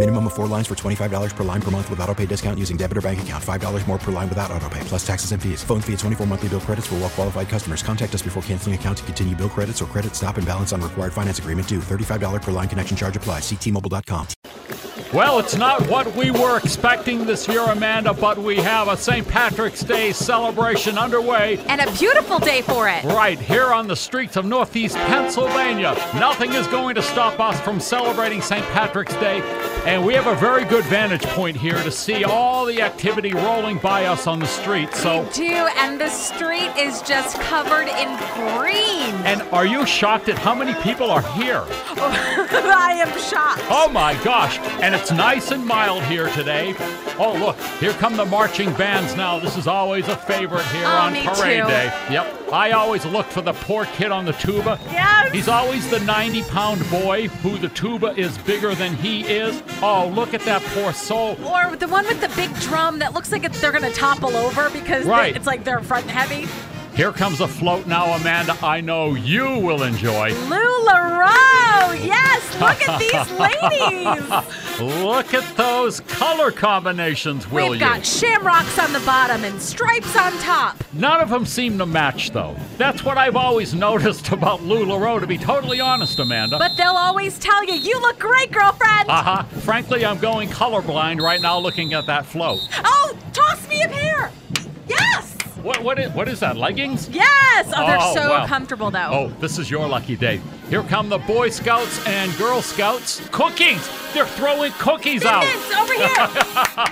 Minimum of four lines for $25 per line per month with auto pay discount using debit or bank account. $5 more per line without auto pay, plus taxes and fees. Phone fee at 24 monthly bill credits for well qualified customers. Contact us before canceling account to continue bill credits or credit stop and balance on required finance agreement due. $35 per line connection charge applies. Ctmobile.com. Well, it's not what we were expecting this year, Amanda, but we have a St. Patrick's Day celebration underway. And a beautiful day for it. Right here on the streets of Northeast Pennsylvania. Nothing is going to stop us from celebrating St. Patrick's Day. And we have a very good vantage point here to see all the activity rolling by us on the street. So, We do, and the street is just covered in green. and are you shocked at how many people are here? I am shocked. Oh my gosh! And it's nice and mild here today. Oh look, here come the marching bands now. This is always a favorite here Oh, on parade too. day. Yep. I always look for the poor kid on the tuba. Yes. He's always the 90 pound boy who the tuba is bigger than he is. Oh, look at that poor soul. Or the one with the big drum that looks like it's, they're going to topple over because they- it's like they're front heavy. Here comes a float now, Amanda. I know you will enjoy. LuLaRoe! Yes, look at these ladies. Look at those color combinations, will We've you? got shamrocks on the bottom and stripes on top. None of them seem to match, though. That's what I've always noticed about LuLaRoe, to be totally honest, Amanda. But they'll always tell you, you look great, girlfriend. Uh-huh. Frankly, I'm going colorblind right now looking at that float. Oh, toss me a pair. What what is what is that? Leggings? Yes. Oh, they're Oh, so wow. comfortable, though. Oh, this is your lucky day. Here come the Boy Scouts and Girl Scouts. Cookies! They're throwing cookies out. Mints over here.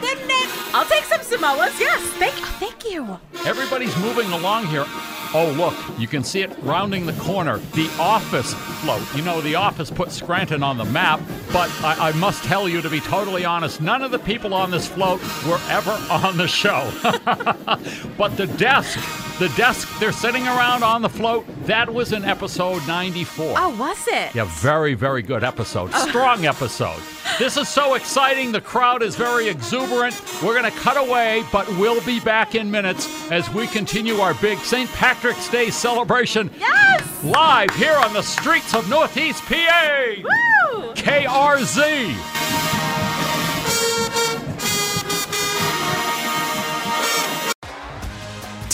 Thin mints. I'll take some Samoas. Yes. Thank, oh, thank you. Everybody's moving along here. Oh, look, you can see it rounding the corner. The office float. You know, the office put Scranton on the map, but I, I must tell you, to be totally honest, none of the people on this float were ever on the show. but the desk, the desk they're sitting around on the float, that was in episode 94. Oh, was it? Yeah, very, very good episode. Oh. Strong episode. This is so exciting. The crowd is very exuberant. We're going to cut away, but we'll be back in minutes as we continue our big St. Patrick's Day celebration Yes. live here on the streets of Northeast PA. Woo. KRZ.